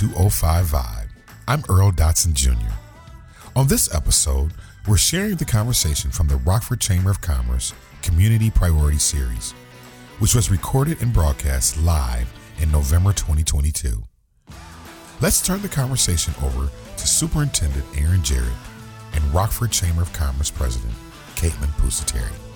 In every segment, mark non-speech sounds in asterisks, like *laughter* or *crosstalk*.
Welcome to the 205 Vibe. I'm Earl Dotson Jr. On this episode, we're sharing the conversation from the Rockford Chamber of Commerce Community Priority Series, which was recorded and broadcast live in November 2022. Let's turn the conversation over to Superintendent Ehren Jarrett and Rockford Chamber of Commerce President Caitlin Pusateri.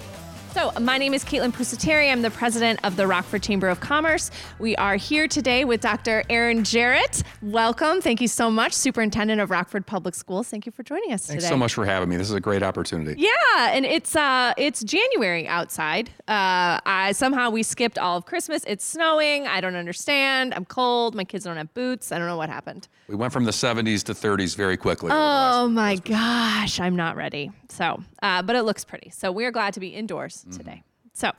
So, my name is Caitlin Pusateri. I'm the president of the Rockford Chamber of Commerce. We are here today with Dr. Ehren Jarrett. Welcome. Thank you so much, Superintendent of Rockford Public Schools. Thank you for joining us Thanks today. so much for having me. This is a great opportunity. Yeah, and it's uh it's January outside. Uh I somehow we skipped all of Christmas. It's snowing. I don't understand. I'm cold. My kids don't have boots. I don't know what happened. We went from the 70s to 30s very quickly. last- Oh my gosh, I'm not ready. So, uh, but it looks pretty. So we are glad to be indoors Mm-hmm. today. So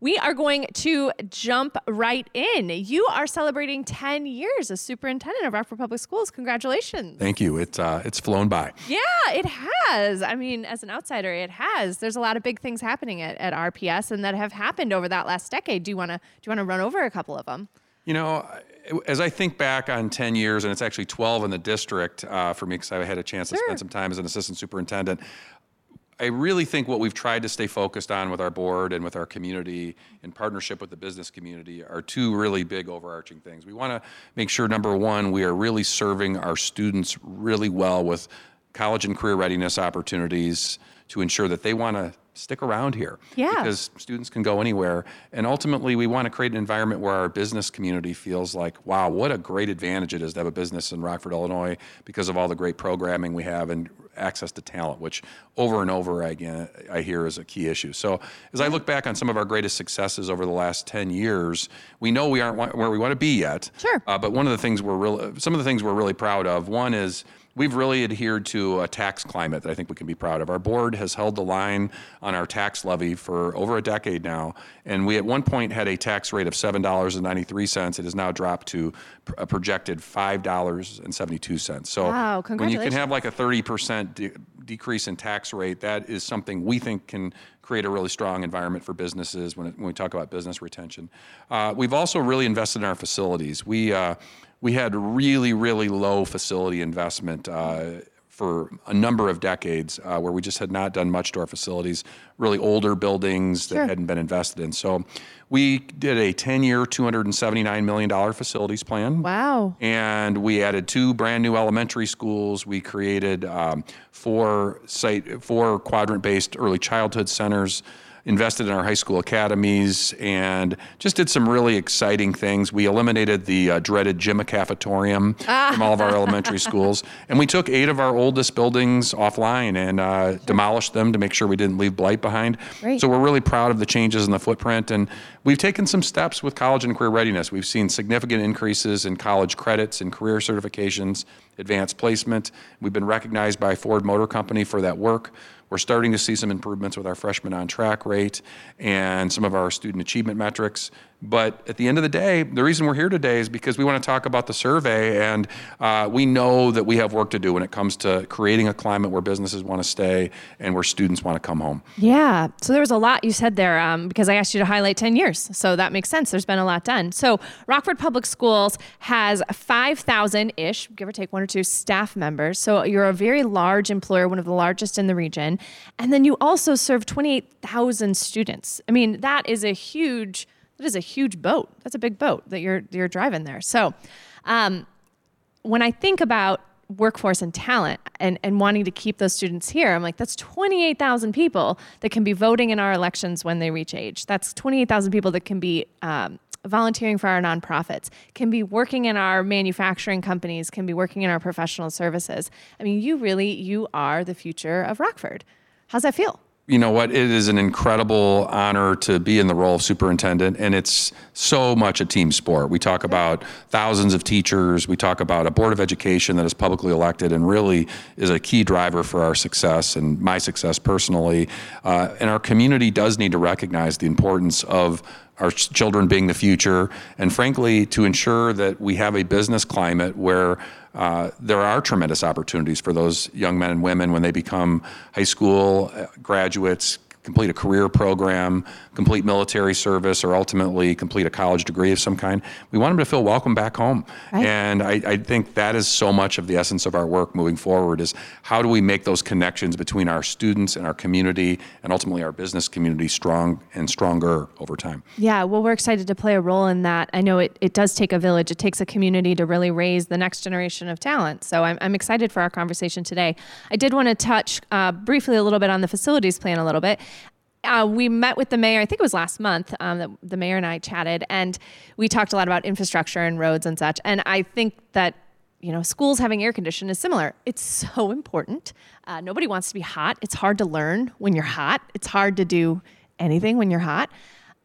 we are going to jump right in. You are celebrating 10 years as superintendent of Rockford Public Schools. Congratulations. Thank you. It's uh, it's flown by. Yeah, it has. I mean, as an outsider, it has. There's a lot of big things happening at, at RPS and that have happened over that last decade. Do you want to do you want to run over a couple of them? You know, as I think back on 10 years, and it's actually 12 in the district uh, for me because I had a chance to spend some time as an assistant superintendent. I really think what we've tried to stay focused on with our board and with our community in partnership with the business community are two really big overarching things. We want to make sure, number one, we are really serving our students really well with college and career readiness opportunities to ensure that they want to stick around here. Yeah. Because students can go anywhere. And ultimately, we want to create an environment where our business community feels like, wow, what a great advantage it is to have a business in Rockford, Illinois, because of all the great programming we have and access to talent, which over and over again I hear is a key issue. So as I look back on some of our greatest successes over the last 10 years, we know we aren't where we want to be yet. Sure. Uh, but one of the things we're really, some of the things we're really proud of, one is we've really adhered to a tax climate that I think we can be proud of. Our board has held the line on our tax levy for over a decade now, and we at one point had a tax rate of seven dollars and ninety three cents. It has now dropped to a projected five dollars and seventy two cents. So Wow, when you can have like a thirty percent de- decrease in tax rate, that is something we think can create a really strong environment for businesses when, it, when we talk about business retention. Uh, we've also really invested in our facilities. We uh, we had really really low facility investment. Uh, for a number of decades, uh, where we just had not done much to our facilities, really older buildings that Sure. hadn't been invested in. So, we did a 10 year, $279 million facilities plan. Wow. And we added two brand new elementary schools. We created um, four site, four quadrant-based early childhood centers. Invested in our high school academies and just did some really exciting things. We eliminated the uh, dreaded gym cafetorium from all of our elementary schools, and we took eight of our oldest buildings offline and uh, demolished them to make sure we didn't leave blight behind. Great. So we're really proud of the changes in the footprint, and we've taken some steps with college and career readiness. We've seen significant increases in college credits and career certifications, advanced placement. We've been recognized by Ford Motor Company for that work. We're starting to see some improvements with our freshman on track rate and some of our student achievement metrics. But at the end of the day, the reason we're here today is because we want to talk about the survey, and uh, we know that we have work to do when it comes to creating a climate where businesses want to stay and where students want to come home. Yeah. So there was a lot you said there um, because I asked you to highlight 10 years. So that makes sense. There's been a lot done. So Rockford Public Schools has 5,000 ish, give or take one or two staff members. So you're a very large employer, one of the largest in the region. And then you also serve 28,000 students. I mean, that is a huge. That is a huge boat. That's a big boat that you're you're driving there. So, um, when I think about workforce and talent and, and wanting to keep those students here, I'm like, that's 28,000 people that can be voting in our elections when they reach age. That's 28,000 people that can be um, volunteering for our nonprofits, can be working in our manufacturing companies, can be working in our professional services. I mean, you really, you are the future of Rockford. How's that feel? You know what? It is an incredible honor to be in the role of superintendent, and it's so much a team sport. We talk about thousands of teachers. We talk about a board of education that is publicly elected and really is a key driver for our success and my success personally. Uh, and our community does need to recognize the importance of our children being the future, and frankly, to ensure that we have a business climate where uh, there are tremendous opportunities for those young men and women when they become high school uh, graduates, complete a career program, complete military service, or ultimately complete a college degree of some kind. We want them to feel welcome back home. Right. And I, I think that is so much of the essence of our work moving forward is how do we make those connections between our students and our community and ultimately our business community strong and stronger over time. Yeah, well, we're excited to play a role in that. I know it, it does take a village, it takes a community to really raise the next generation of talent. So I'm, I'm excited for our conversation today. I did want to touch uh, briefly a little bit on the facilities plan a little bit. Uh, we met with the mayor, I think it was last month, um, that the mayor and I chatted, and we talked a lot about infrastructure and roads and such. And I think that you know, schools having air conditioning is similar. It's *laughs* so important. Uh, nobody wants to be hot. It's hard to learn when you're hot. It's hard to do anything when you're hot.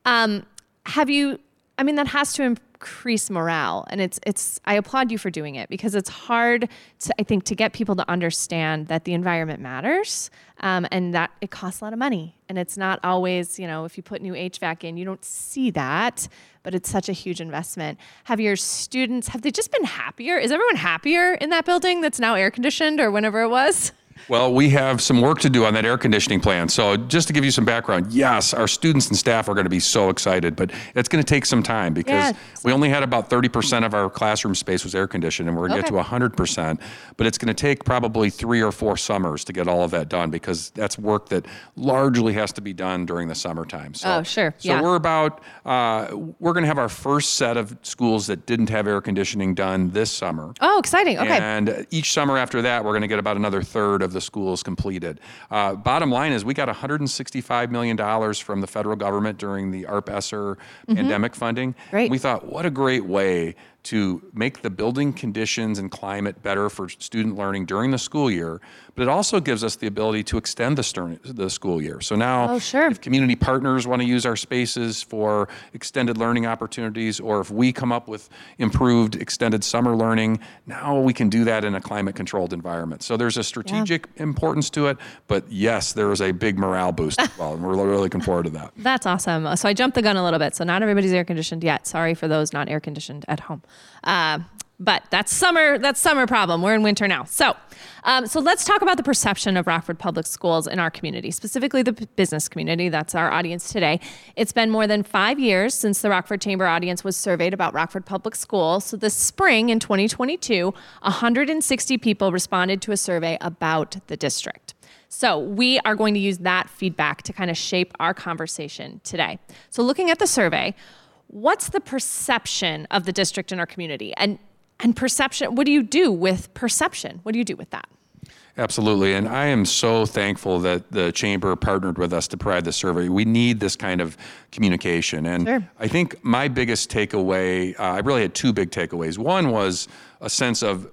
Um, have you? I mean, that has to increase morale, and it's it's. I applaud you for doing it because it's hard to I think to get people to understand that the environment matters, um, and that it costs a lot of money, and it's not always you know if you put new HVAC in, you don't see that, but it's such a huge investment. Have your students have they just been happier? Is everyone happier in that building that's now air conditioned or whenever it was? *laughs* Well, we have some work to do on that air conditioning plan. So, just to give you some background, yes, our students and staff are going to be so excited, but it's going to take some time because Yeah. we only had about 30% of our classroom space was air conditioned, and we're going to Okay. get to 100%. But it's going to take probably three or four summers to get all of that done because that's work that largely has to be done during the summertime. So, Oh, sure. So Yeah. we're about uh, we're going to have our first set of schools that didn't have air conditioning done this summer. Oh, exciting. Okay. And each summer after that, we're going to get about another third of the schools completed. Uh, bottom line is, we got $165 million from the federal government during the ARP ESSER pandemic funding. Mm-hmm. Great. We thought, what a great way to make the building conditions and climate better for student learning during the school year, but it also gives us the ability to extend the, stern, the school year. So now, Oh, sure. if community partners want to use our spaces for extended learning opportunities, or if we come up with improved extended summer learning, now we can do that in a climate controlled environment. So there's a strategic importance to it, but yes, there is a big morale boost as well, and we're really looking forward to that. *laughs* That's awesome. So I jumped the gun a little bit. So not everybody's air conditioned yet. Sorry for those not air conditioned at home. Uh, but that's summer. That's summer problem. We're in winter now. So, um, so let's talk about the perception of Rockford Public Schools in our community, specifically the business community. That's our audience today. It's been more than five years since the Rockford Chamber audience was surveyed about Rockford Public Schools. So this spring in 2022, 160 people responded to a survey about the district. So, we are going to use that feedback to kind of shape our conversation today. So, looking at the survey, what's the perception of the district in our community? And and perception, what do you do with perception? What do you do with that? Absolutely. And I am so thankful that the chamber partnered with us to provide the survey. We need this kind of communication. And Sure. I think my biggest takeaway, uh, I really had two big takeaways. One was a sense of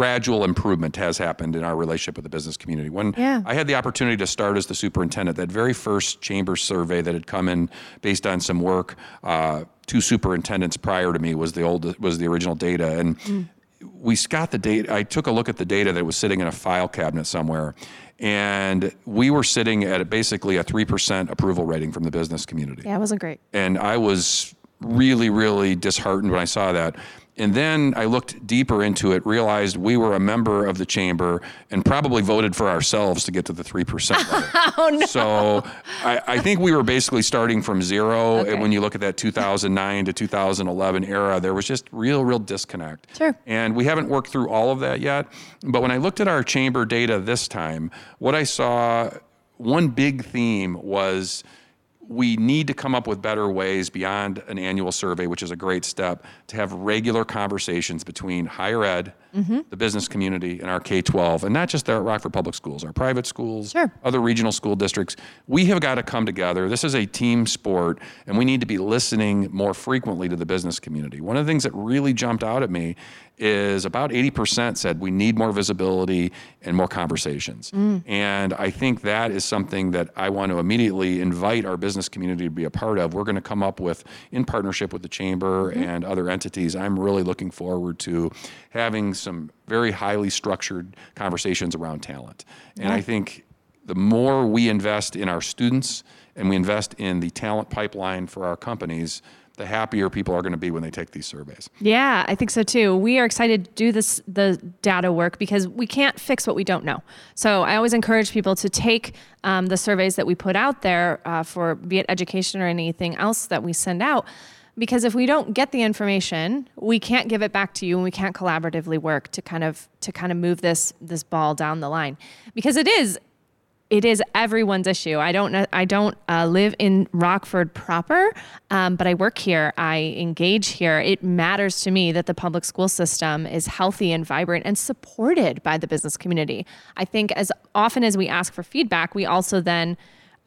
gradual improvement has happened in our relationship with the business community. When Yeah. I had the opportunity to start as the superintendent, that very first chamber survey that had come in based on some work, uh, two superintendents prior to me was the old was the original data, and we got the data. I took a look at the data that was sitting in a file cabinet somewhere, and we were sitting at basically a three percent approval rating from the business community Yeah, it wasn't great. and I was really, really disheartened when I saw that. And then I looked deeper into it, realized we were a member of the chamber, and probably voted for ourselves to get to the three percent level. *laughs* Oh no. So I, I think we were basically starting from zero. Okay. And when you look at that 2009 to 2011 era, there was just real, real disconnect. Sure. And we haven't worked through all of that yet. But when I looked at our chamber data this time, what I saw, one big theme was we need to come up with better ways beyond an annual survey, which is a great step, to have regular conversations between higher ed, mm-hmm. the business community, and our K 12, and not just there at Rockford Public Schools, our private schools, Sure. other regional school districts. We have got to come together. This is a team sport, and we need to be listening more frequently to the business community. One of the things that really jumped out at me is about 80% said we need more visibility and more conversations. Mm. And I think that is something that I want to immediately invite our business community to be a part of. We're going to come up with, in partnership with the chamber mm-hmm. and other entities, I'm really looking forward to having some very highly structured conversations around talent. And I think the more we invest in our students and we invest in the talent pipeline for our companies, the happier people are going to be when they take these surveys. Yeah, I think so too. We are excited to do this the data work because we can't fix what we don't know. So I always encourage people to take um, the surveys that we put out there uh, for be it education or anything else that we send out. Because if we don't get the information, we can't give it back to you, and we can't collaboratively work to kind of to kind of move this this ball down the line. Because it is it is everyone's issue. I don't. I don't uh, live in Rockford proper, um, but I work here. I engage here. It matters to me that the public school system is healthy and vibrant and supported by the business community. I think as often as we ask for feedback, we also then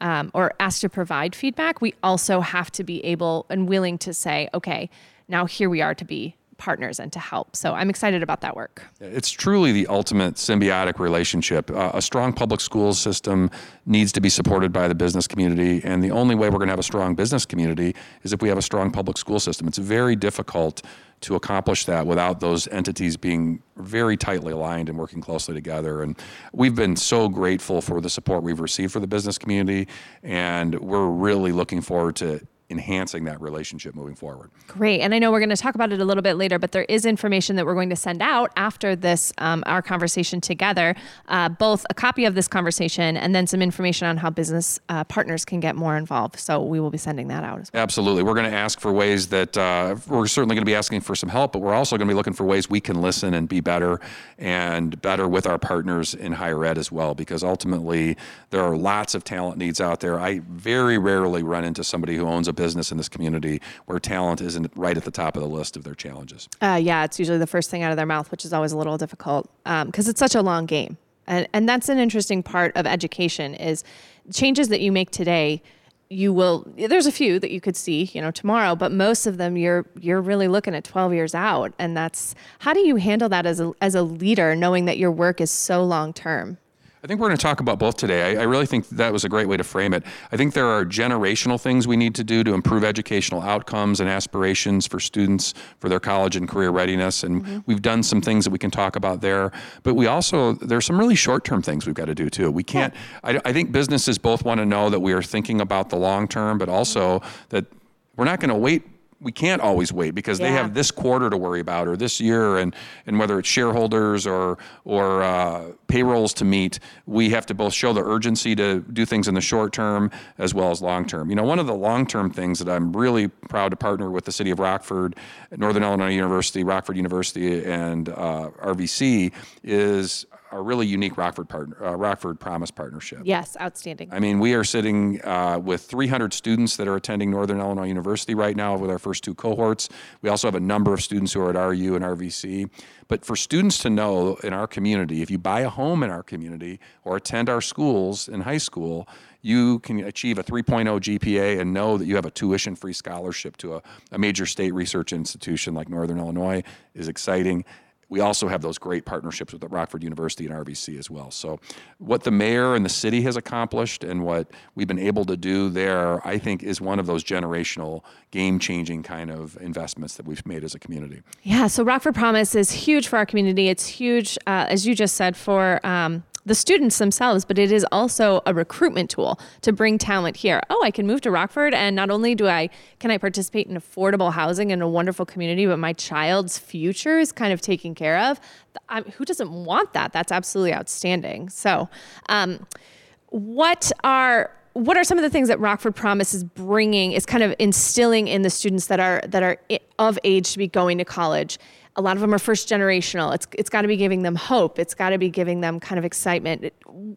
um, or ask to provide feedback, we also have to be able and willing to say, okay, now here we are to be partners and to help. So I'm excited about that work. It's truly the ultimate symbiotic relationship. Uh, a strong public school system needs to be supported by the business community, and the only way we're going to have a strong business community is if we have a strong public school system. It's very difficult to accomplish that without those entities being very tightly aligned and working closely together. And we've been so grateful for the support we've received for the business community, and we're really looking forward to enhancing that relationship moving forward. Great. And I know we're going to talk about it a little bit later, but there is information that we're going to send out after this, um, our conversation together, uh, both a copy of this conversation and then some information on how business uh, partners can get more involved. So we will be sending that out as well. Absolutely. We're going to ask for ways that uh, we're certainly going to be asking for some help, but we're also going to be looking for ways we can listen and be better and better with our partners in higher ed as well, because ultimately there are lots of talent needs out there. I very rarely run into somebody who owns a business in this community where talent isn't right at the top of the list of their challenges. Uh, yeah, it's usually the first thing out of their mouth, which is always a little difficult because um, it's such a long game. And, and that's an interesting part of education is changes that you make today you will there's a few that you could see you know tomorrow but most of them you're you're really looking at 12 years out and that's how do you handle that as a as a leader knowing that your work is so long term I think we're going to talk about both today. I, I, really think that was a great way to frame it. I think there are generational things we need to do to improve educational outcomes and aspirations for students for their college and career readiness. And mm-hmm. we've done some things that we can talk about there. But we also, there's some really short term things we've got to do too. We can't. I, I think businesses both want to know that we are thinking about the long term, but also that we're not going to wait we can't always wait because yeah. they have this quarter to worry about or this year and and whether it's shareholders or or uh, payrolls to meet we have to both show the urgency to do things in the short term as well as long term you know one of the long term things that i'm really proud to partner with the city of rockford northern illinois university rockford university and uh, rvc is a really unique Rockford partner, uh, Rockford Promise partnership. Yes, outstanding. I mean, we are sitting uh, with 300 students that are attending Northern Illinois University right now with our first two cohorts. We also have a number of students who are at RU and RVC. But for students to know in our community, if you buy a home in our community or attend our schools in high school, you can achieve a 3.0 GPA and know that you have a tuition free scholarship to a, a major state research institution like Northern Illinois is exciting we also have those great partnerships with Rockford University and RVC as well. So, what the mayor and the city has accomplished and what we've been able to do there, I think, is one of those generational, game changing kind of investments that we've made as a community. Yeah. So, Rockford Promise is huge for our community. It's huge, uh, as you just said, for um, the students themselves, but it is also a recruitment tool to bring talent here. Oh, I can move to Rockford and not only do I can I participate in affordable housing in a wonderful community, but my child's future is kind of taken care of. I, who doesn't want that? That's absolutely outstanding. So, um, what are what are some of the things that Rockford Promise is bringing? Is kind of instilling in the students that are that are of age to be going to college a lot of them are first generational. It's it's got to be giving them hope. It's got to be giving them kind of excitement.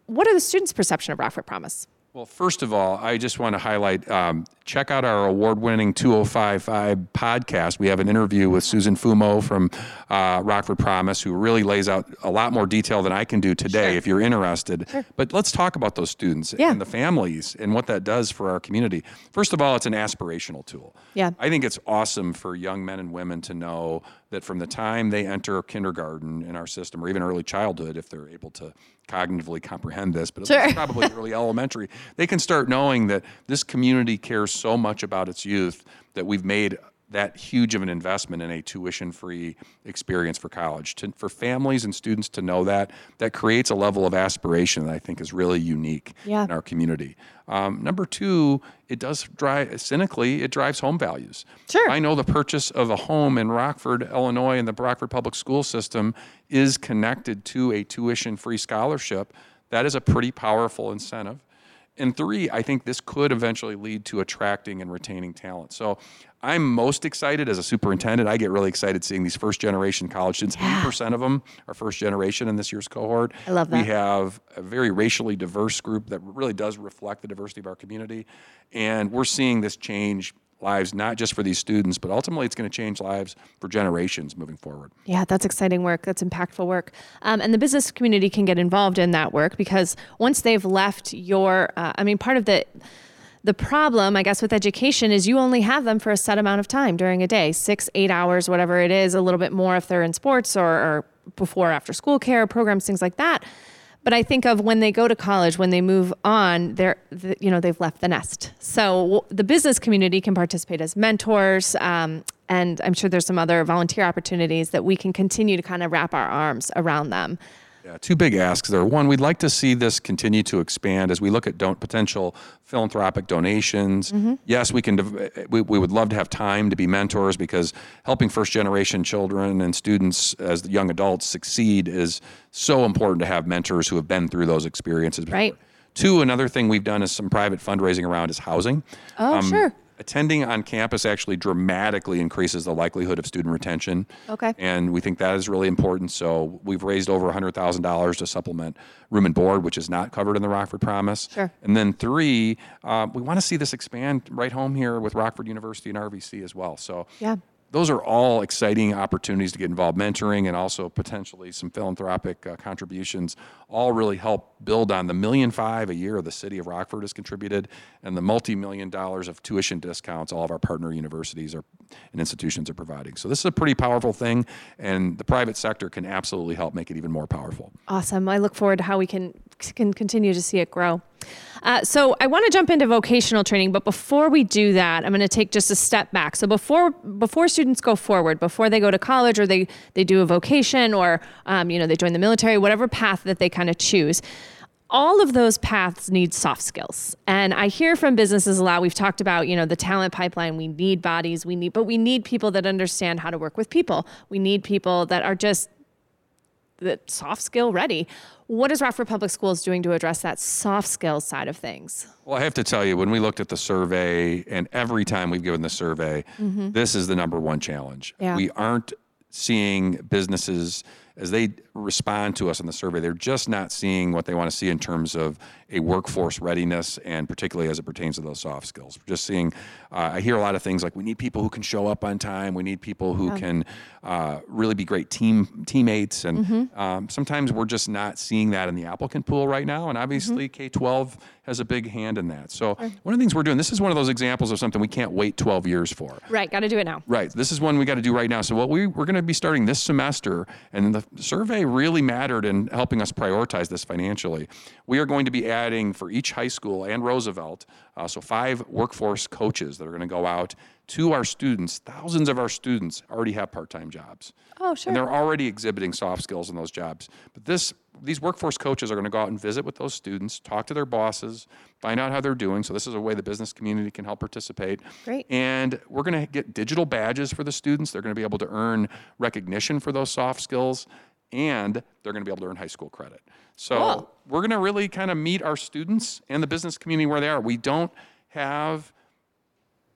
What are the students' perception of Rockford Promise? Well, first of all, I just want to highlight um, check out our award winning 2055 podcast. We have an interview with Susan Fumo from uh, Rockford Promise, who really lays out a lot more detail than I can do today sure. if you're interested. Sure. But let's talk about those students yeah. and the families and what that does for our community. First of all, it's an aspirational tool. Yeah. I think it's awesome for young men and women to know that from the time they enter kindergarten in our system or even early childhood, if they're able to cognitively comprehend this, but sure. probably early *laughs* elementary, they can start knowing that this community cares so much about its youth that we've made that huge of an investment in a tuition-free experience for college. To, for families and students to know that, that creates a level of aspiration that I think is really unique Yeah. in our community. Um, number two, it does drive, cynically, it drives home values. Sure. I know the purchase of a home in Rockford, Illinois, in the Rockford Public School System is connected to a tuition-free scholarship. That is a pretty powerful incentive. And three, I think this could eventually lead to attracting and retaining talent. So I'm most excited as a superintendent. I get really excited seeing these first generation college students. 80% of them are first generation in this year's cohort. I love that. We have a very racially diverse group that really does reflect the diversity of our community. And we're seeing this change lives, not just for these students, but ultimately it's going to change lives for generations moving forward. Yeah, that's exciting work. That's impactful work. Um, and the business community can get involved in that work because once they've left your, uh, I mean, part of the, the problem, I guess, with education is you only have them for a set amount of time during a day six, eight hours, whatever it is, a little bit more if they're in sports or, or before, after school care programs, things like that. But I think of when they go to college, when they move on, they're, you know, they've left the nest. So the business community can participate as mentors, um, and I'm sure there's some other volunteer opportunities that we can continue to kind of wrap our arms around them. Yeah, two big asks there. One, we'd like to see this continue to expand as we look at don- potential philanthropic donations. Mm-hmm. Yes, we can. dev- We, we would love to have time to be mentors because helping first generation children and students as young adults succeed is so important to have mentors who have been through those experiences. before. Right. Two, another thing we've done is some private fundraising around is housing. Oh, um, sure. Attending on campus actually dramatically increases the likelihood of student retention. Okay. And we think that is really important. So we've raised over $100,000 to supplement room and board, which is not covered in the Rockford Promise. Sure. And then three, uh, we want to see this expand right home here with Rockford University and RVC as well. So Yeah. Those are all exciting opportunities to get involved mentoring and also potentially some philanthropic uh, contributions all really help build on the million five a year the city of rockford has contributed and the multi-million dollars of tuition discounts all of our partner universities are, and institutions are providing so this is a pretty powerful thing and the private sector can absolutely help make it even more powerful Awesome. I look forward to how we can can continue to see it grow. Uh, so I want to jump into vocational training, but before we do that, I'm going to take just a step back. So before before students go forward, before they go to college or they they do a vocation or um, you know they join the military, whatever path that they kind of choose. All of those paths need soft skills. And I hear from businesses a lot. We've talked about, you know, the talent pipeline. We need bodies, we need, but we need people that understand how to work with people. We need people that are just the soft skill ready. What is Rockford Public Schools doing to address that soft skills side of things? Well, I have to tell you, when we looked at the survey, and every time we've given the survey, mm-hmm. this is the number one challenge. Yeah. We aren't seeing businesses as they respond to us in the survey, they're just not seeing what they want to see in terms of a workforce readiness, and particularly as it pertains to those soft skills. We're just seeing, uh, I hear a lot of things like we need people who can show up on time, we need people who can uh, really be great team teammates, and um, sometimes we're just not seeing that in the applicant pool right now. And obviously, K 12 has a big hand in that. So, one of the things we're doing, this is one of those examples of something we can't wait 12 years for. Right, got to do it now. Right. This is one we got to do right now. So what we we're going to be starting this semester, and the survey really mattered in helping us prioritize this financially. We are going to be adding for each high school and Roosevelt, uh, so five workforce coaches that are going to go out to our students. Thousands of our students already have part-time jobs. Oh, sure. And they're already exhibiting soft skills in those jobs. But this these workforce coaches are going to go out and visit with those students, talk to their bosses, find out how they're doing. So this is a way the business community can help participate. Great. And we're going to get digital badges for the students. They're going to be able to earn recognition for those soft skills and they're going to be able to earn high school credit. So Cool. we're going to really kind of meet our students and the business community where they are. We don't have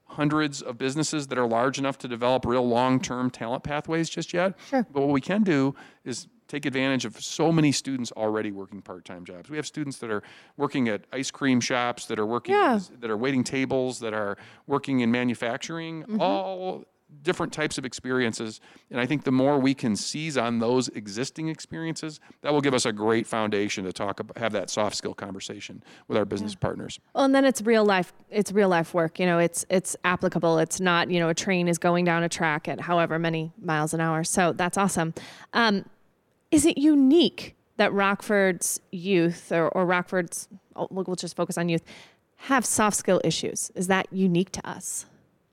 hundreds of businesses that are large enough to develop real long-term talent pathways just yet. Sure. But what we can do is take advantage of so many students already working part-time jobs. We have students that are working at ice cream shops, that are working Yeah. that are waiting tables, that are working in manufacturing, mm-hmm. all different types of experiences. And I think the more we can seize on those existing experiences, that will give us a great foundation to talk about, have that soft skill conversation with our business partners. Well, and then it's real life. It's real life work. You know, it's it's applicable. It's not you know a train is going down a track at however many miles an hour. So that's awesome. Um, is it unique that Rockford's youth or, or Rockford's oh, we'll just focus on youth have soft skill issues? Is that unique to us?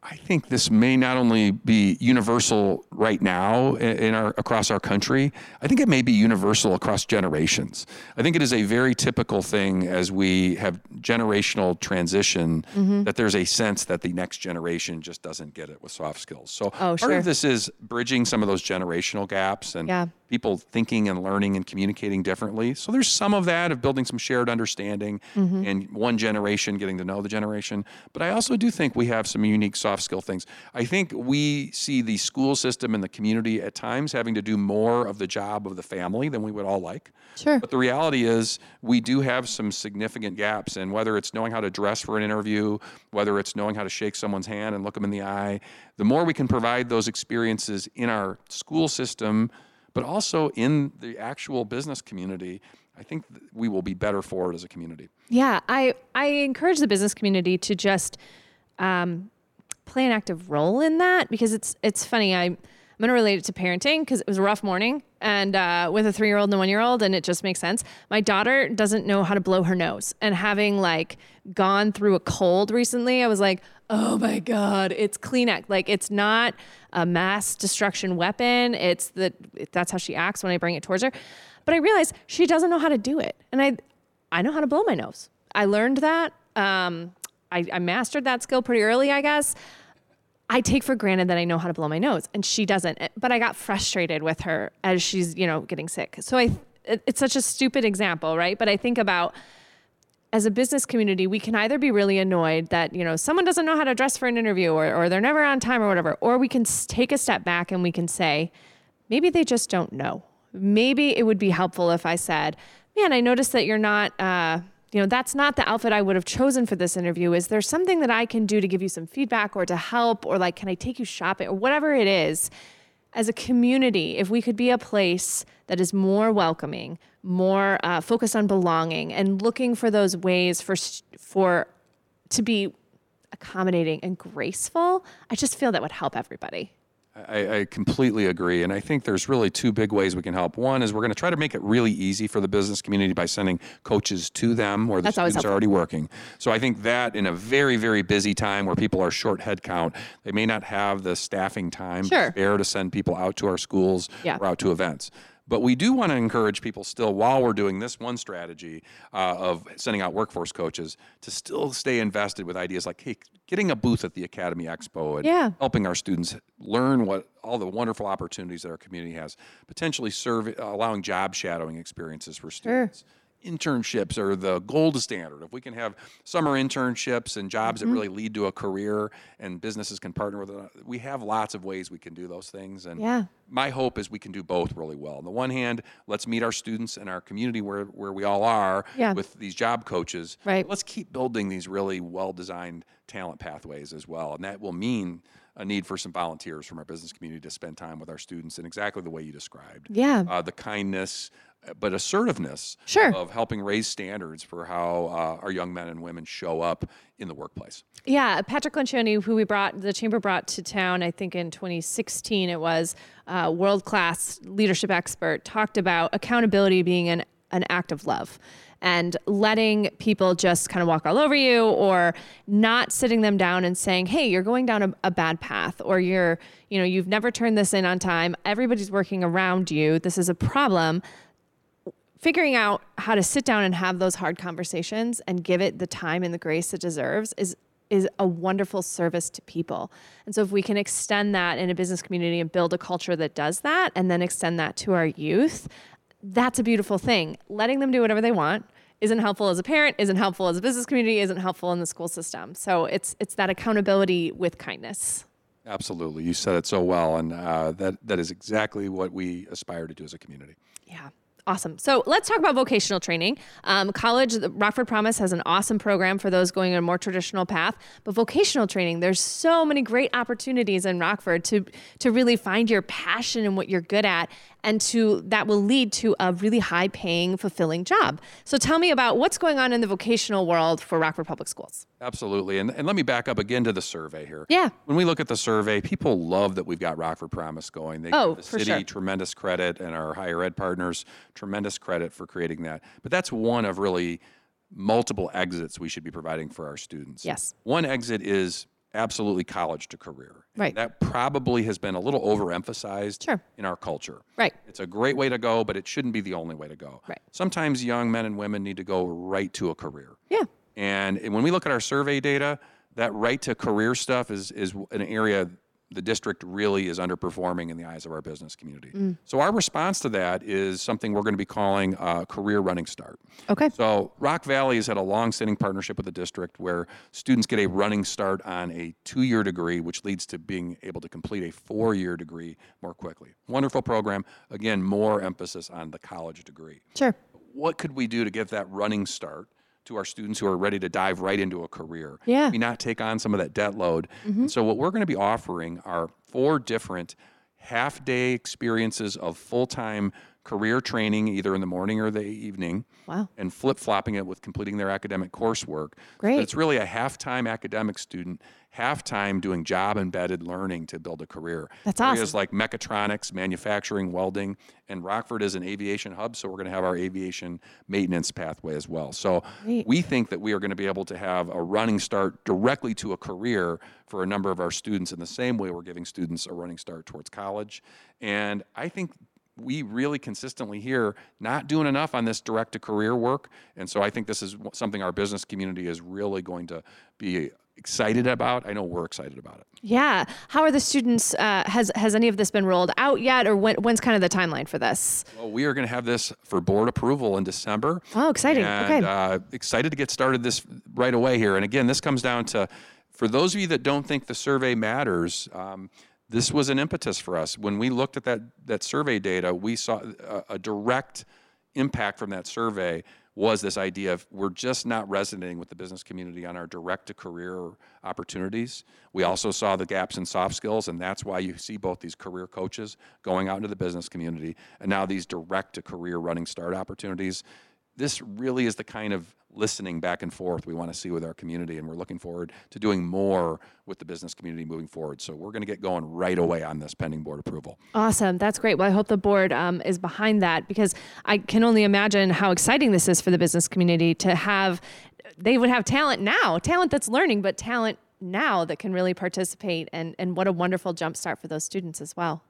I think this may not only be universal right now in our across our country. I think it may be universal across generations. I think it is a very typical thing as we have generational transition Mm-hmm. that there's a sense that the next generation just doesn't get it with soft skills. So Oh, part sure. of this is bridging some of those generational gaps and Yeah. People thinking and learning and communicating differently. So there's some of that of building some shared understanding Mm-hmm. and one generation getting to know the generation. But I also do think we have some unique soft skill things. I think we see the school system and the community at times having to do more of the job of the family than we would all like. Sure. But the reality is, we do have some significant gaps, and whether it's knowing how to dress for an interview, whether it's knowing how to shake someone's hand and look them in the eye, the more we can provide those experiences in our school system, but also in the actual business community, I think we will be better for it as a community. Yeah, I I encourage the business community to just um, play an active role in that because it's it's funny. I I'm going to relate it to parenting because it was a rough morning and uh, with a three year old and a one year old, and it just makes sense. My daughter doesn't know how to blow her nose, and having like gone through a cold recently, I was like, oh my god, it's Kleenex. Like it's not a mass destruction weapon. It's the that's how she acts when I bring it towards her. But I realized she doesn't know how to do it, and I I know how to blow my nose. I learned that. Um, I, I mastered that skill pretty early, I guess. I take for granted that I know how to blow my nose, and she doesn't. But I got frustrated with her as she's, you know, getting sick. So I, it- it's such a stupid example, right? But I think about as a business community, we can either be really annoyed that you know someone doesn't know how to dress for an interview, or, or they're never on time, or whatever, or we can take a step back and we can say, maybe they just don't know. Maybe it would be helpful if I said, "Man, I noticed that you're not." Uh, you know, that's not the outfit I would have chosen for this interview. Is there something that I can do to give you some feedback or to help, or like, can I take you shopping, or whatever it is? as a community, if we could be a place that is more welcoming, more uh, focused on belonging, and looking for those ways for for to be accommodating and graceful, I just feel that would help everybody. I, I completely agree. And I think there's really two big ways we can help. One is we're going to try to make it really easy for the business community by sending coaches to them where the That's students are already working. So I think that in a very, very busy time where people are short headcount, they may not have the staffing time Sure. to spare to send people out to our schools Yeah. or out to events. But we do want to encourage people still, while we're doing this one strategy uh, of sending out workforce coaches, to still stay invested with ideas like, hey, getting a booth at the Academy Expo and Yeah. helping our students learn what all the wonderful opportunities that our community has, potentially serve, allowing job shadowing experiences for students. Internships are the gold standard. If we can have summer internships and jobs Mm-hmm. that really lead to a career and businesses can partner with it, we have lots of ways we can do those things. And Yeah. my hope is we can do both really well. On the one hand, let's meet our students and our community where, where we all are Yeah. with these job coaches. Right. Let's keep building these really well designed talent pathways as well. And that will mean a need for some volunteers from our business community to spend time with our students in exactly the way you described. Yeah. Uh, the kindness, uh, but assertiveness Sure. of helping raise standards for how uh, our young men and women show up in the workplace. Yeah, Patrick Lencioni, who we brought, the chamber brought to town, I think in 2016, it was uh, world class leadership expert, talked about accountability being an, an act of love and letting people just kind of walk all over you or not sitting them down and saying, hey, you're going down a, a bad path or you're, you know, you've never turned this in on time. Everybody's working around you. This is a problem figuring out how to sit down and have those hard conversations and give it the time and the grace it deserves is is a wonderful service to people. And so if we can extend that in a business community and build a culture that does that and then extend that to our youth, that's a beautiful thing. Letting them do whatever they want isn't helpful as a parent, isn't helpful as a business community, isn't helpful in the school system. So it's it's that accountability with kindness. Absolutely. You said it so well. And uh, that, that is exactly what we aspire to do as a community. Yeah. Awesome. So let's talk about vocational training. Um, college, Rockford Promise has an awesome program for those going a more traditional path. But vocational training, there's so many great opportunities in Rockford to to really find your passion and what you're good at, and to that will lead to a really high paying, fulfilling job. So tell me about what's going on in the vocational world for Rockford Public Schools. Absolutely. And, and let me back up again to the survey here. Yeah. When we look at the survey, people love that we've got Rockford Promise going. They Oh, give the city sure. tremendous credit and our higher ed partners tremendous credit for creating that. But that's one of really multiple exits we should be providing for our students. Yes. One exit is absolutely college to career. And Right. That probably has been a little overemphasized Sure. in our culture. Right. It's a great way to go, but it shouldn't be the only way to go. Right. Sometimes young men and women need to go right to a career. Yeah. And when we look at our survey data, that right to career stuff is, is an area the district really is underperforming in the eyes of our business community. Mm. So our response to that is something we're going to be calling uh, Career Running Start. Okay. So Rock Valley has had a long-standing partnership with the district where students get a running start on a two-year degree, which leads to being able to complete a four-year degree more quickly. Wonderful program. Again, more emphasis on the college degree Sure. what could we do to give that running start to our students who are ready to dive right into a career? Yeah. Maybe not take on some of that debt load. Mm-hmm. And so, what we're going to be offering are four different half day experiences of full time career training, either in the morning or the evening. Wow. And flip flopping it with completing their academic coursework. So Great. it's really a half time academic student, half time doing job embedded learning to build a career. That's Areas awesome. like mechatronics, manufacturing, welding, and Rockford is an aviation hub, so we're going to have our aviation maintenance pathway as well. So Great. we think that we are going to be able to have a running start directly to a career for a number of our students in the same way we're giving students a running start towards college. And I think we really consistently hear not doing enough on this direct to career work. And so I think this is something our business community is really going to be excited about. I know we're excited about it. Yeah. How are the students? Uh, has has any of this been rolled out yet, or when, when's kind of the timeline for this? Well, we are going to have this for board approval in December. Oh, exciting. And, Okay. Uh, excited to get started this right away here. And again, this comes down to for those of you that don't think the survey matters. Um, this was an impetus for us when we looked at that that survey data. We saw a, a direct impact from that survey was this idea of we're just not resonating with the business community on our direct to career opportunities. We also saw the gaps in soft skills, and that's why you see both these career coaches going out into the business community and now these direct to career running start opportunities. This really is the kind of listening back and forth we want to see with our community, and we're looking forward to doing more with the business community moving forward. So we're going to get going right away on this pending board approval. Awesome. That's great. Well, I hope the board um, is behind that because I can only imagine how exciting this is for the business community to have, they would have talent now, talent that's learning, but talent now that can really participate. And, and what a wonderful jumpstart for those students as well.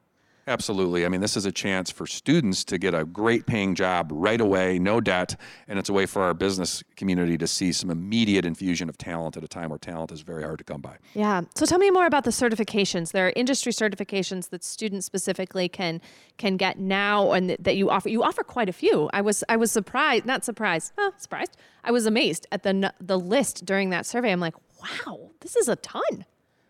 Absolutely. I mean, this is a chance for students to get a great paying job right away, no debt, and it's a way for our business community to see some immediate infusion of talent at a time where talent is very hard to come by. Yeah. So tell me more about the certifications. There are industry certifications that students specifically can can get now, and that- you offer. You offer quite a few. I was I was surprised, not surprised, oh, surprised. I was amazed at the the list during that survey. I'm like, wow, this is a ton.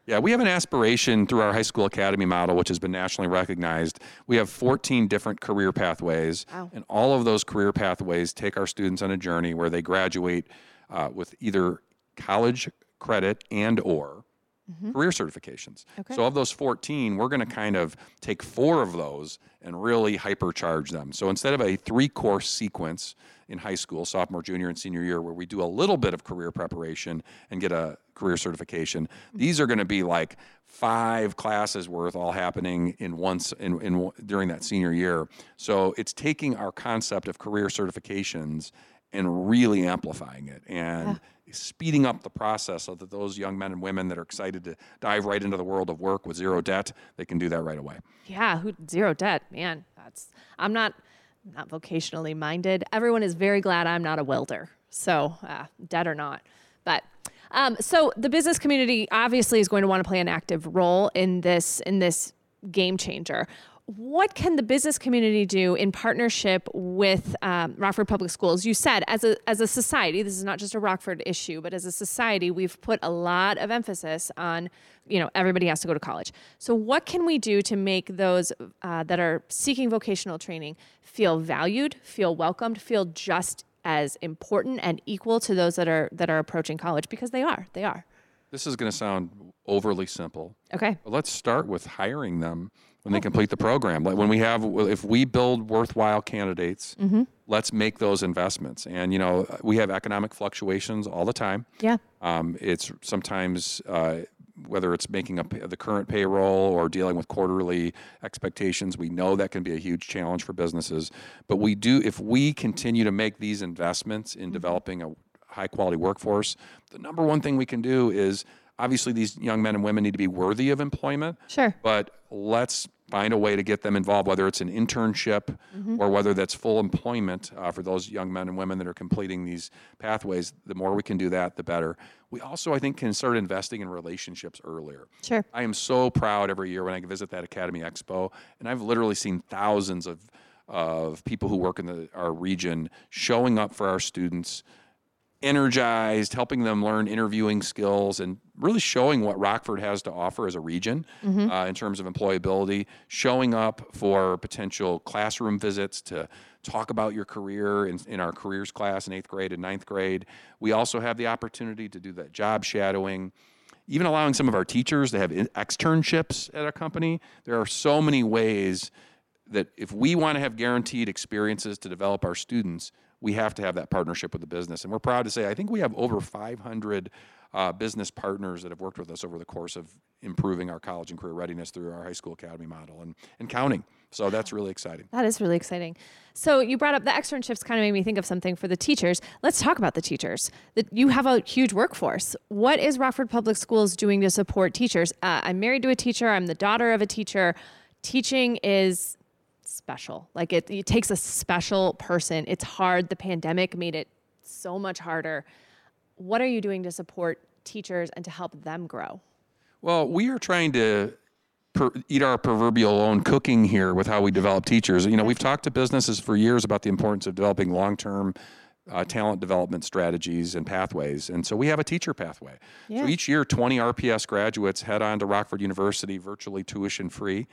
Yeah, we have an aspiration through our high school academy model, which has been nationally recognized. We have 14 different career pathways, Wow. and all of those career pathways take our students on a journey where they graduate uh, with either college credit and or Mm-hmm. career certifications. Okay. So of those 14, we're going to kind of take four of those and really hypercharge them. So instead of a three-course sequence in high school, sophomore, junior, and senior year, where we do a little bit of career preparation and get a career certification, mm-hmm. these are going to be like five classes worth all happening in once in, in during that senior year. So it's taking our concept of career certifications and really amplifying it and speeding up the process so that those young men and women that are excited to dive right into the world of work with zero debt, they can do that right away. Yeah, who zero debt, man. That's I'm not not vocationally minded. Everyone is very glad I'm not a welder. So, uh, debt or not, but um, so the business community obviously is going to want to play an active role in this in this game changer. What can the business community do in partnership with um, Rockford Public Schools? You said, as a as a society, this is not just a Rockford issue, but as a society, we've put a lot of emphasis on, you know, everybody has to go to college. So, what can we do to make those uh, that are seeking vocational training feel valued, feel welcomed, feel just as important and equal to those that are that are approaching college? Because they are, they are. This is going to sound overly simple. Okay. But let's start with hiring them when they complete the program. Like when we have, if we build worthwhile candidates, let's make those investments. And you know, we have economic fluctuations all the time. Yeah. Um, it's sometimes uh, whether it's making up the current payroll or dealing with quarterly expectations. We know that can be a huge challenge for businesses. But we do, if we continue to make these investments in developing a high quality workforce, the number one thing we can do is Obviously, these young men and women need to be worthy of employment. Sure. But let's find a way to get them involved, whether it's an internship or whether that's full employment uh, for those young men and women that are completing these pathways. The more we can do that, the better. We also, I think, can start investing in relationships earlier. Sure. I am so proud every year when I visit that Academy Expo, and I've literally seen thousands of of people who work in the, our region showing up for our students, energized, helping them learn interviewing skills, and really showing what Rockford has to offer as a region uh, in terms of employability. Showing up for potential classroom visits to talk about your career in, in our careers class in eighth grade and ninth grade. We also have the opportunity to do that job shadowing even allowing some of our teachers to have externships at our company. There are so many ways that if we want to have guaranteed experiences to develop our students, we have to have that partnership with the business. And we're proud to say, I think we have over 500 uh, business partners that have worked with us over the course of improving our college and career readiness through our high school academy model and, and counting. So that's really exciting. That is really exciting. So you brought up the externships kind of made me think of something for the teachers. Let's talk about the teachers. That you have a huge workforce. What is Rockford Public Schools doing to support teachers? Uh, I'm married to a teacher. I'm the daughter of a teacher. Teaching is special. Like it, it takes a special person. It's hard. The pandemic made it so much harder. What are you doing to support teachers and to help them grow? Well, we are trying to per, eat our proverbial own cooking here with how we develop teachers. You know, we've talked to businesses for years about the importance of developing long-term uh, talent development strategies and pathways, and so we have a teacher pathway. Yeah. So each year, 20 RPS graduates head on to Rockford University, virtually tuition free.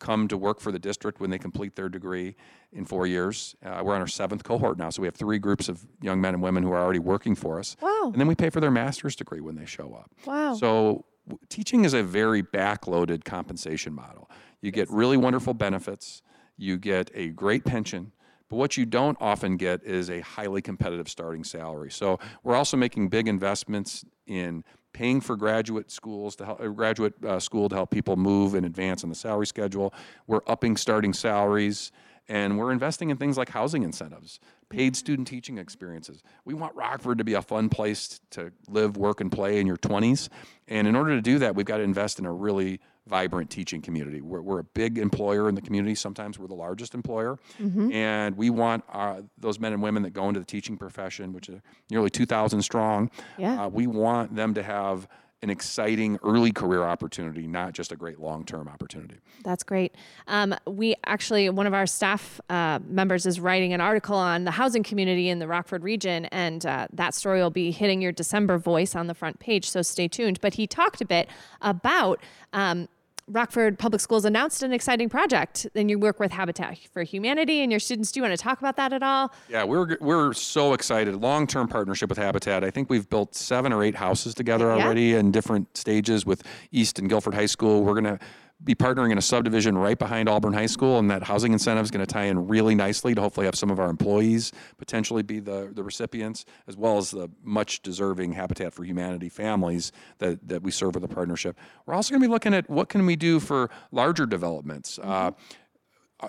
Come to work for the district when they complete their degree in four years. Uh, we're on our seventh cohort now, so we have three groups of young men and women who are already working for us. Wow. And then we pay for their master's degree when they show up. Wow. So w- teaching is a very backloaded compensation model. You get really wonderful benefits, you get a great pension, but what you don't often get is a highly competitive starting salary. So we're also making big investments in paying for graduate schools to help uh, graduate uh, school to help people move and advance on the salary schedule. We're upping starting salaries and we're investing in things like housing incentives, paid student teaching experiences. We want Rockford to be a fun place to live, work, and play in your 20s. And in order to do that, we've got to invest in a really vibrant teaching community. We're, we're a big employer in the community. Sometimes we're the largest employer. And we want our, those men and women that go into the teaching profession, which are nearly 2,000 strong, Yeah. uh, we want them to have an exciting early career opportunity, not just a great long term opportunity. That's great. Um, we actually, one of our staff uh, members is writing an article on the housing community in the Rockford region, and uh, that story will be hitting your December voice on the front page. So stay tuned. But he talked a bit about. Um, Rockford Public Schools announced an exciting project. Then you work with Habitat for Humanity and your students. Do you want to talk about that at all? Yeah, we're we're so excited. Long term partnership with Habitat. I think we've built seven or eight houses together Yeah. already in different stages with East and Guilford High School. We're going to be partnering in a subdivision right behind Auburn High School, and that housing incentive is going to tie in really nicely to hopefully have some of our employees potentially be the, the recipients, as well as the much deserving Habitat for Humanity families that, that we serve with the partnership. We're also going to be looking at what can we do for larger developments. Uh, uh,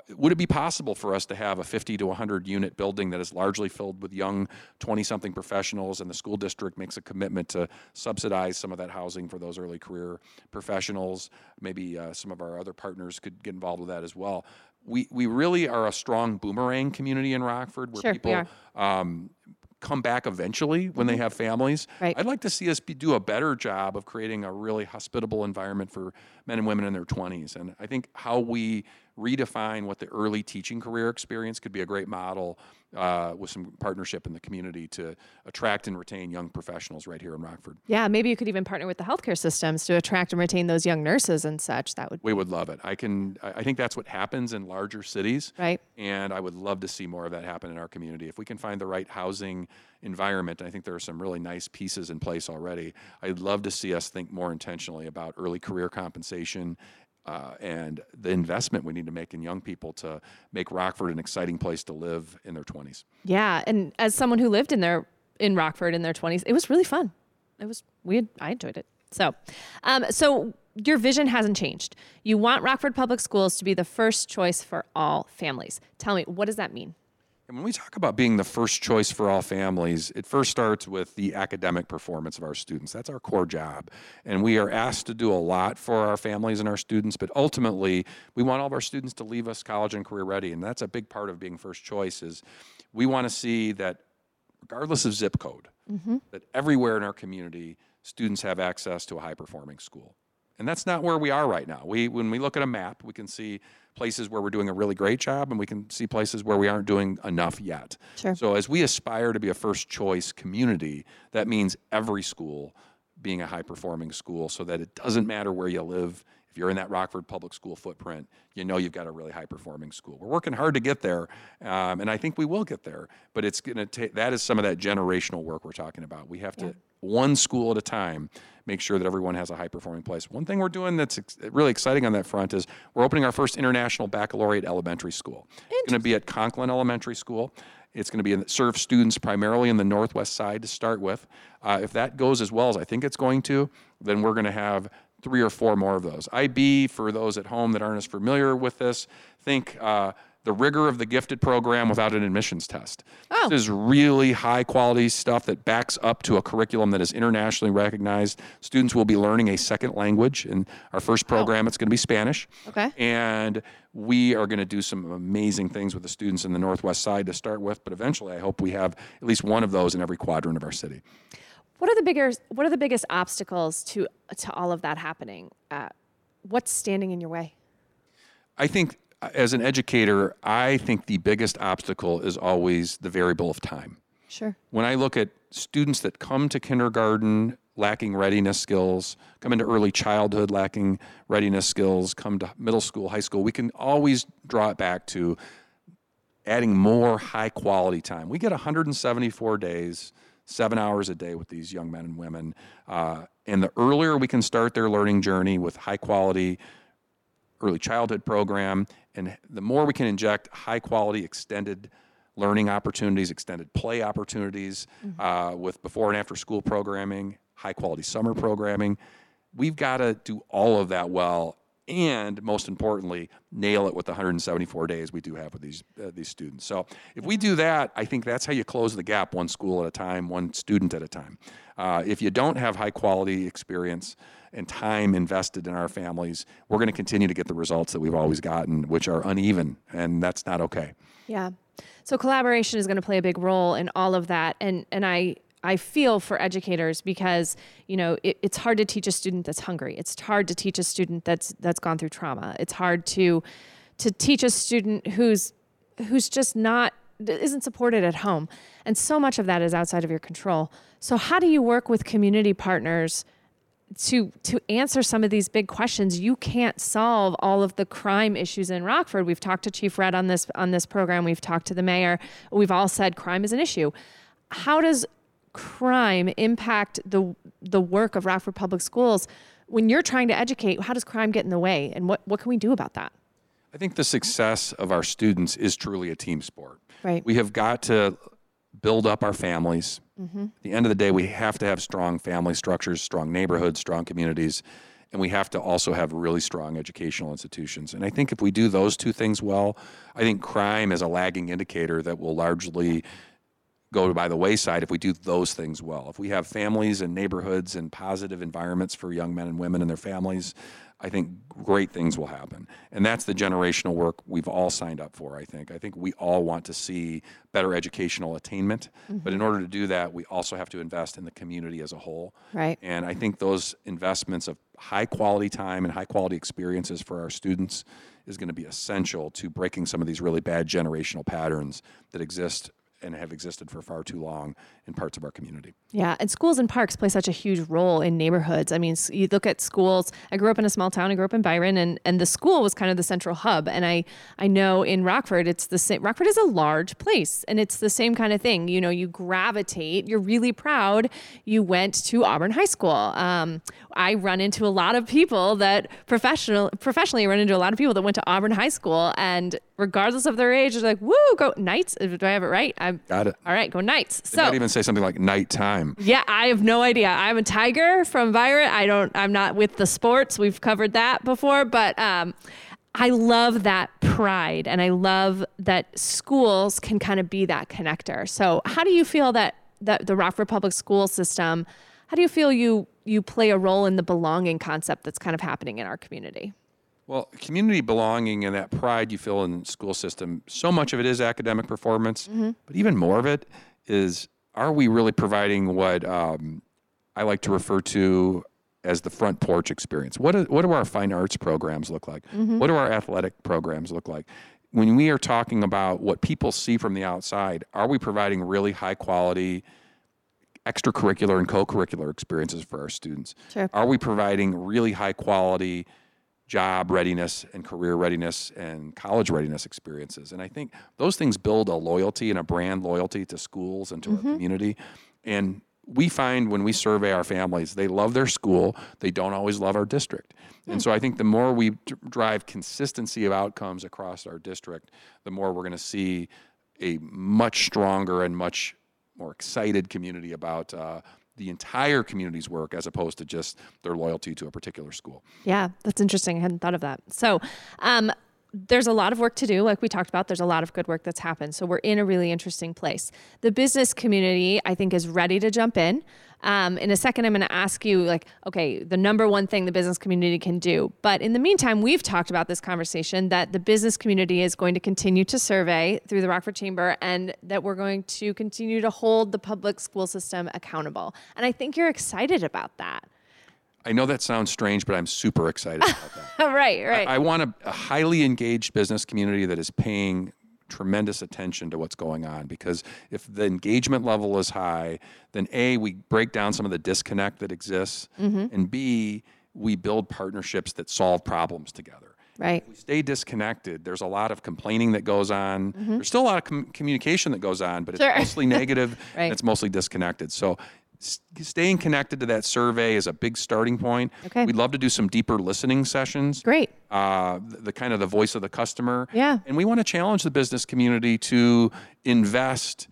would it be possible for us to have a 50 to 100 unit building that is largely filled with young 20 something professionals and the school district makes a commitment to subsidize some of that housing for those early career professionals maybe uh, some of our other partners could get involved with that as well we, we really are a strong boomerang community in rockford where Sure, people um, come back eventually when they have families. Right. I'd like to see us be, do a better job of creating a really hospitable environment for men and women in their 20s. And I think how we redefine what the early teaching career experience could be a great model uh, with some partnership in the community to attract and retain young professionals right here in Rockford. Yeah, maybe you could even partner with the healthcare systems to attract and retain those young nurses and such. That would We would love it. I can. I I think that's what happens in larger cities. Right. And I would love to see more of that happen in our community. If we can find the right housing environment, I think there are some really nice pieces in place already. I'd love to see us think more intentionally about early career compensation. Uh, and the investment we need to make in young people to make Rockford an exciting place to live in their 20s. Yeah, and as someone who lived in their in Rockford in their 20s, it was really fun. It was we had, I enjoyed it. So, um, so your vision hasn't changed. You want Rockford Public Schools to be the first choice for all families. Tell me, what does that mean? And when we talk about being the first choice for all families, it first starts with the academic performance of our students. That's our core job. And we are asked to do a lot for our families and our students, but ultimately, we want all of our students to leave us college and career ready. And that's a big part of being first choice is we want to see that regardless of zip code, mm-hmm. that everywhere in our community, students have access to a high performing school. And that's not where we are right now. We, when we look at a map, we can see places where we're doing a really great job, and we can see places where we aren't doing enough yet. Sure. So as we aspire to be a first choice community, that means every school being a high performing school, so that it doesn't matter where you live. If you're in that Rockford Public School footprint, you know you've got a really high performing school. We're working hard to get there, um, and I think we will get there. But it's going to take that is some of that generational work we're talking about. We have to one school at a time make sure that everyone has a high performing place. One thing we're doing that's ex- really exciting on that front is we're opening our first international baccalaureate elementary school. It's going to be at Conklin Elementary School. It's going to be in, serve students primarily in the northwest side to start with. Uh, if that goes as well as I think it's going to, then we're going to have three or four more of those. IB, for those at home that aren't as familiar with this, think uh, the rigor of the gifted program without an admissions test. Oh. This is really high quality stuff that backs up to a curriculum that is internationally recognized. Students will be learning a second language. In our first program, it's going to be Spanish. Okay. And we are going to do some amazing things with the students in the Northwest side to start with, but eventually I hope we have at least one of those in every quadrant of our city. What are the bigger what are the biggest obstacles to to all of that happening? Uh, what's standing in your way? I think as an educator, I think the biggest obstacle is always the variable of time. Sure. When I look at students that come to kindergarten lacking readiness skills, come into early childhood lacking readiness skills, come to middle school, high school, we can always draw it back to adding more high quality time. We get 174 days, seven hours a day with these young men and women. Uh, and the earlier we can start their learning journey with high quality early childhood program, and the more we can inject high quality extended learning opportunities, extended play opportunities uh, with before and after school programming, high quality summer programming, we've got to do all of that well. And most importantly, nail it with the 174 days we do have with these uh, these students. So if we do that, I think that's how you close the gap, one school at a time, one student at a time. Uh, if you don't have high quality experience and time invested in our families, we're going to continue to get the results that we've always gotten, which are uneven, and that's not okay. Yeah. So collaboration is going to play a big role in all of that, and and I I feel for educators because you know it, it's hard to teach a student that's hungry. It's hard to teach a student that's that's gone through trauma. It's hard to to teach a student who's who's just not isn't supported at home, and so much of that is outside of your control. So how do you work with community partners? To to answer some of these big questions you can't solve all of the crime issues in Rockford. We've talked to Chief Redd on this on this program. We've talked to the mayor. We've all said crime is an issue. How does crime impact the the work of Rockford Public Schools? When you're trying to educate how does crime get in the way? And what what can we do about that? I think the success of our students is truly a team sport. Right. We have got to build up our families. Mm-hmm. At the end of the day, we have to have strong family structures, strong neighborhoods, strong communities, and we have to also have really strong educational institutions. And I think if we do those two things well, I think crime is a lagging indicator that will largely go by the wayside if we do those things well. If we have families and neighborhoods and positive environments for young men and women and their families, I think great things will happen. And that's the generational work we've all signed up for, I think. I think we all want to see better educational attainment. Mm-hmm. But in order to do that, we also have to invest in the community as a whole. Right. And I think those investments of high quality time and high quality experiences for our students is going to be essential to breaking some of these really bad generational patterns that exist and have existed for far too long in parts of our community. Yeah, and schools and parks play such a huge role in neighborhoods. I mean, you look at schools. I grew up in a small town. I grew up in Byron, and and the school was kind of the central hub. And I I know in Rockford, it's the same. Rockford is a large place, and it's the same kind of thing. You know, you gravitate. You're really proud. You went to Auburn High School. Um, I run into a lot of people that professional professionally run into a lot of people that went to Auburn High School, and regardless of their age, they're like, "Woo, go Knights!" Do I have it right? I'm Got it. all right. Go Knights. They So might even say something like nighttime. yeah, I have no idea. I'm a tiger from Byron. I don't. I'm not with the sports. We've covered that before, but um, I love that pride and I love that schools can kind of be that connector. So, how do you feel that, that the Rockford Public School system, how do you feel you, you play a role in the belonging concept that's kind of happening in our community? Well, community belonging and that pride you feel in the school system, so much of it is academic performance, but even more of it is are we really providing what um, I like to refer to as the front porch experience? What, do- what do our fine arts programs look like? What do our athletic programs look like? When we are talking about what people see from the outside, are we providing really high quality extracurricular and co-curricular experiences for our students? Sure. Are we providing really high quality job readiness and career readiness and college readiness experiences? And I think those things build a loyalty and a brand loyalty to schools and to our community. And we find when we survey our families, they love their school, they don't always love our district. And so I think the more we d- drive consistency of outcomes across our district, the more we're going to see a much stronger and much more excited community about uh, the entire community's work as opposed to just their loyalty to a particular school. Yeah, that's interesting. I hadn't thought of that. So, um, there's a lot of work to do. Like we talked about, there's a lot of good work that's happened. So, we're in a really interesting place. The business community, I think, is ready to jump in. Um, in a second, I'm going to ask you, like, okay, the number one thing the business community can do. But in the meantime, we've talked about this conversation that the business community is going to continue to survey through the Rockford Chamber and that we're going to continue to hold the public school system accountable. And I think you're excited about that. I know that sounds strange, but I'm super excited about that. *laughs* right, right. I want a, a highly engaged business community that is paying tremendous attention to what's going on because if the engagement level is high, then A, we break down some of the disconnect that exists, mm-hmm. and B, we build partnerships that solve problems together. right. If we stay disconnected, there's a lot of complaining that goes on. Mm-hmm. There's still a lot of com- communication that goes on, but it's Sure. mostly *laughs* negative Right. and it's mostly disconnected. So staying connected to that survey is a big starting point. Okay. We'd love to do some deeper listening sessions Great. uh, the, the kind of the voice of the customer. Yeah. And we want to challenge the business community to invest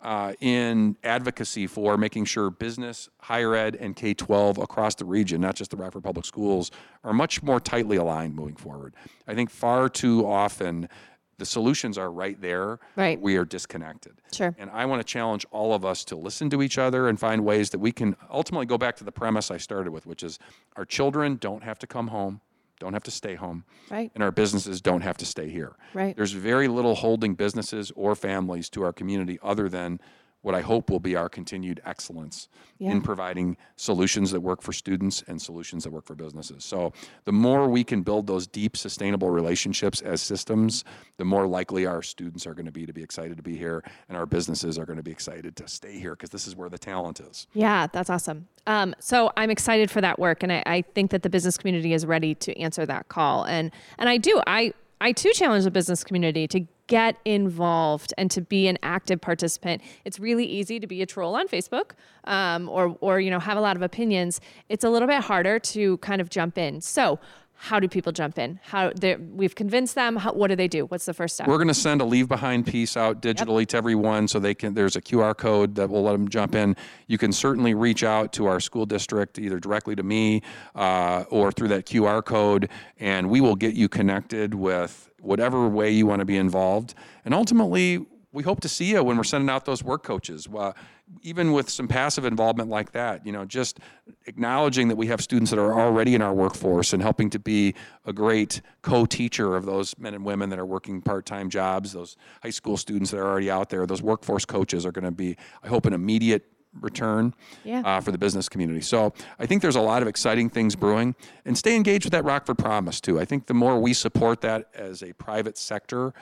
uh, in advocacy for making sure business, higher ed, and K 12 across the region, not just the Rockford Public Schools, are much more tightly aligned moving forward. I think far too often the solutions are right there. Right. We are disconnected. Sure. And I want to challenge all of us to listen to each other and find ways that we can ultimately go back to the premise I started with, which is our children don't have to come home, don't have to stay home, Right. and our businesses don't have to stay here. Right. There's very little holding businesses or families to our community other than what I hope will be our continued excellence Yeah. in providing solutions that work for students and solutions that work for businesses. So, the more we can build those deep, sustainable relationships as systems, the more likely our students are going to be to be excited to be here, and our businesses are going to be excited to stay here because this is where the talent is. Yeah, that's awesome. Um, so I'm excited for that work, and I, I think that the business community is ready to answer that call. And and I do. I I too challenge the business community to get involved and to be an active participant. It's really easy to be a troll on Facebook, um, or or you know have a lot of opinions. It's a little bit harder to kind of jump in. So. How do people jump in? How we've convinced them. How, what do they do? What's the first step? We're going to send a leave behind piece out digitally to everyone so they can there's a QR code that will let them jump in. You can certainly reach out to our school district either directly to me uh, or through that QR code and we will get you connected with whatever way you want to be involved. And ultimately we hope to see you when we're sending out those work coaches. Well, even with some passive involvement like that, you know, just acknowledging that we have students that are already in our workforce and helping to be a great co-teacher of those men and women that are working part-time jobs, those high school students that are already out there, those workforce coaches are going to be, I hope, an immediate return Yeah. uh, for the business community. So I think there's a lot of exciting things brewing, and stay engaged with that Rockford Promise too. I think the more we support that as a private sector,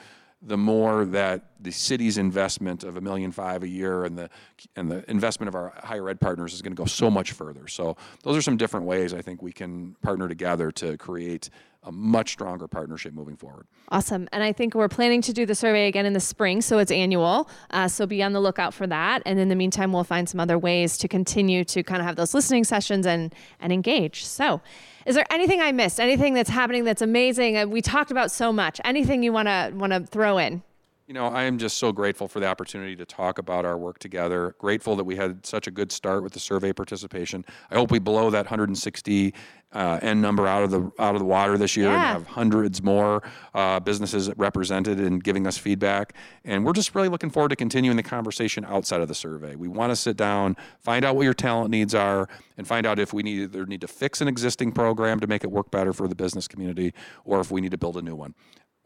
the more that the city's investment of a million five a year and the and the investment of our higher ed partners is going to go so much further. So those are some different ways I think we can partner together to create a much stronger partnership moving forward. Awesome. And I think we're planning to do the survey again in the spring, so it's annual. Uh, so be on the lookout for that. And in the meantime, we'll find some other ways to continue to kind of have those listening sessions and and engage. So, is there anything I missed? Anything that's happening that's amazing? Uh, We talked about so much. Anything you want to want to throw in? You know, I am just so grateful for the opportunity to talk about our work together. Grateful that we had such a good start with the survey participation. I hope we blow that 160 uh, end number out of the out of the water this year Yeah. and have hundreds more uh, businesses represented and giving us feedback. And we're just really looking forward to continuing the conversation outside of the survey. We want to sit down, find out what your talent needs are, and find out if we need either need to fix an existing program to make it work better for the business community, or if we need to build a new one.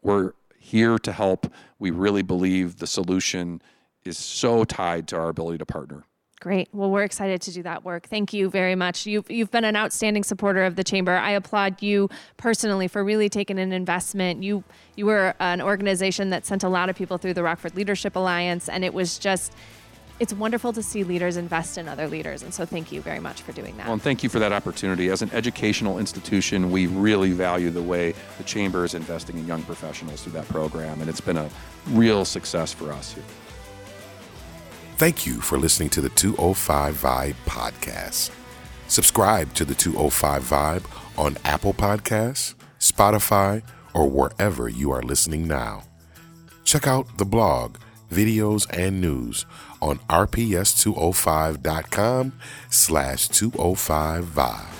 We're here to help. We really believe the solution is so tied to our ability to partner. Great. Well, we're excited to do that work. Thank you very much. You've, you've been an outstanding supporter of the chamber. I applaud you personally for really taking an investment. You you were an organization that sent a lot of people through the Rockford Leadership Alliance, and it was just it's wonderful to see leaders invest in other leaders. And so, thank you very much for doing that. Well, and thank you for that opportunity. As an educational institution, we really value the way the chamber is investing in young professionals through that program, and it's been a real success for us here. Thank you for listening to the 205 Vibe podcast. Subscribe to the 205 Vibe on Apple Podcasts, Spotify, or wherever you are listening now. Check out the blog, videos, and news on rps205.com slash 205 Vibe.